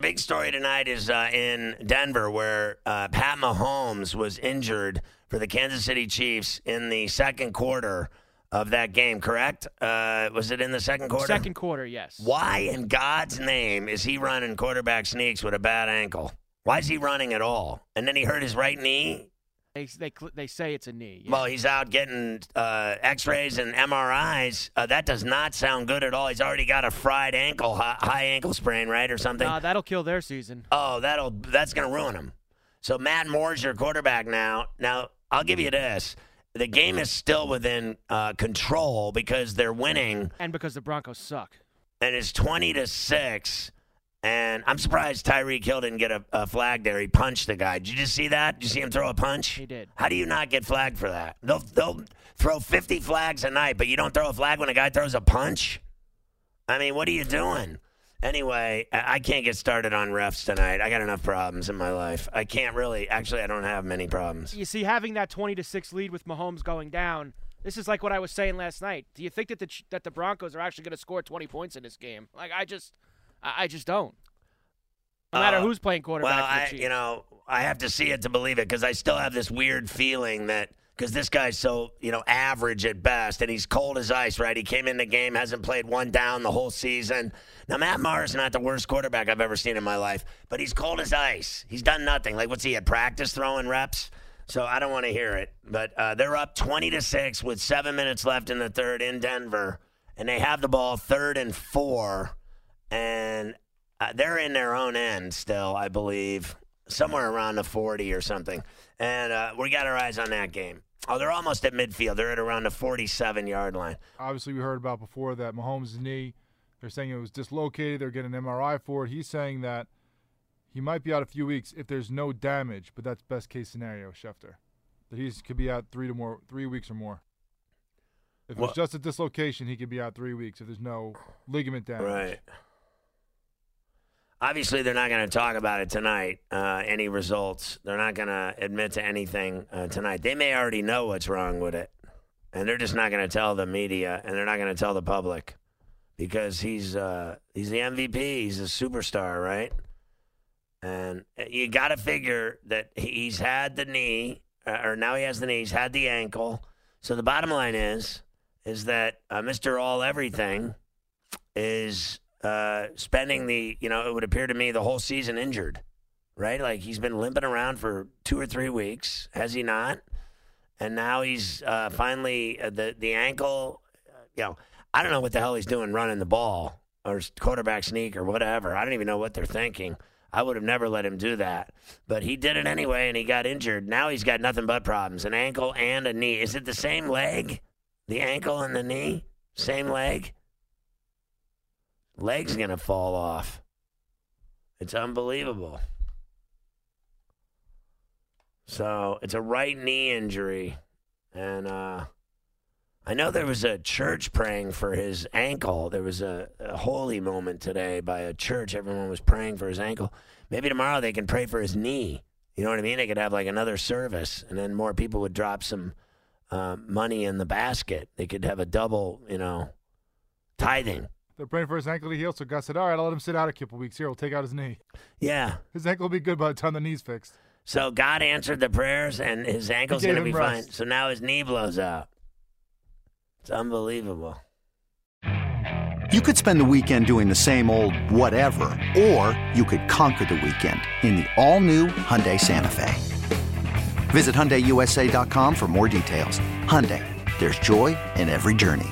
Big story tonight is uh, in Denver, where uh, Pat Mahomes was injured for the Kansas City Chiefs in the second quarter of that game. Correct? Uh, was it in the second quarter? Second quarter, yes. Why in God's name is he running quarterback sneaks with a bad ankle? Why is he running at all? And then he hurt his right knee. They they they say it's a knee. yeah. Well, he's out getting uh, X-rays and MRIs. Uh, that does not sound good at all. He's already got a fried ankle, high, high ankle sprain, right, or something. Nah, that'll kill their season. Oh, that'll that's gonna ruin him. So Matt Moore's your quarterback now. Now I'll give you this: the game is still within uh, control because they're winning, And because the Broncos suck. and it's twenty to six. And I'm surprised Tyreek Hill didn't get a, a flag there. He punched the guy. Did you just see that? Did you see him throw a punch? He did. How do you not get flagged for that? They'll they'll throw 50 flags a night, but you don't throw a flag when a guy throws a punch. I mean, what are you doing? Anyway, I can't get started on refs tonight. I got enough problems in my life. I can't really. Actually, I don't have many problems. You see, having that 20 to 6 lead with Mahomes going down, this is like what I was saying last night. Do you think that the that the Broncos are actually going to score 20 points in this game? Like I just I, I just don't. No matter Uh, who's playing quarterback Well, I you know I have to see it to believe it because I still have this weird feeling that because this guy's so you know average at best and he's cold as ice. Right? He came in the game, hasn't played one down the whole season. Now Matt Moore's not the worst quarterback I've ever seen in my life, but he's cold as ice. He's done nothing. Like what's he at practice throwing reps? So I don't want to hear it. But uh, they're up twenty to six with seven minutes left in the third in Denver, and they have the ball third and four, and uh, they're in their own end still, I believe, somewhere around the 40 or something. And uh, we got our eyes on that game. Oh, they're almost at midfield. They're at around the 47 yard line. Obviously, we heard about before that Mahomes' knee. They're saying it was dislocated. They're getting an MRI for it. He's saying that he might be out a few weeks if there's no damage, but that's best case scenario, Schefter. That he could be out three to more, three weeks or more. If Well- it's just a dislocation, he could be out three weeks if there's no ligament damage. Right. Obviously, they're not going to talk about it tonight, uh, any results. They're not going to admit to anything uh, tonight. They may already know what's wrong with it, and they're just not going to tell the media, and they're not going to tell the public because he's uh, he's the MVP. He's a superstar, right? And uh, you got to figure that he's had the knee, uh, or now he has the knee. He's had the ankle. So the bottom line is, is that uh, Mr. All Everything is uh, spending the, you know, it would appear to me the whole season injured, right? Like he's been limping around for two or three weeks, has he not? And now he's uh, finally uh, the the ankle. Uh, you know, I don't know what the hell he's doing running the ball or quarterback sneak or whatever. I don't even know what they're thinking. I would have never let him do that, but he did it anyway, and he got injured. Now he's got nothing but problems: an ankle and a knee. Is it the same leg? The ankle and the knee, same leg leg's gonna fall off. It's unbelievable. So it's a right knee injury, and uh, I know there was a church praying for his ankle. There was a, a holy moment today by a church. Everyone was praying for his ankle. Maybe tomorrow they can pray for his knee. You know what I mean? They could have like another service, and then more people would drop some uh, money in the basket. They could have a double, you know, tithing. They're praying for his ankle to heal, so God said, All right, I'll let him sit out a couple weeks here. We'll take out his knee. Yeah. His ankle will be good by the time the knee's fixed. So God answered the prayers, and his ankle's going to be him fine. So now his knee blows out. It's unbelievable. You could spend the weekend doing the same old whatever, or you could conquer the weekend in the all-new Hyundai Santa Fe. Visit HyundaiUSA.com for more details. Hyundai, there's joy in every journey.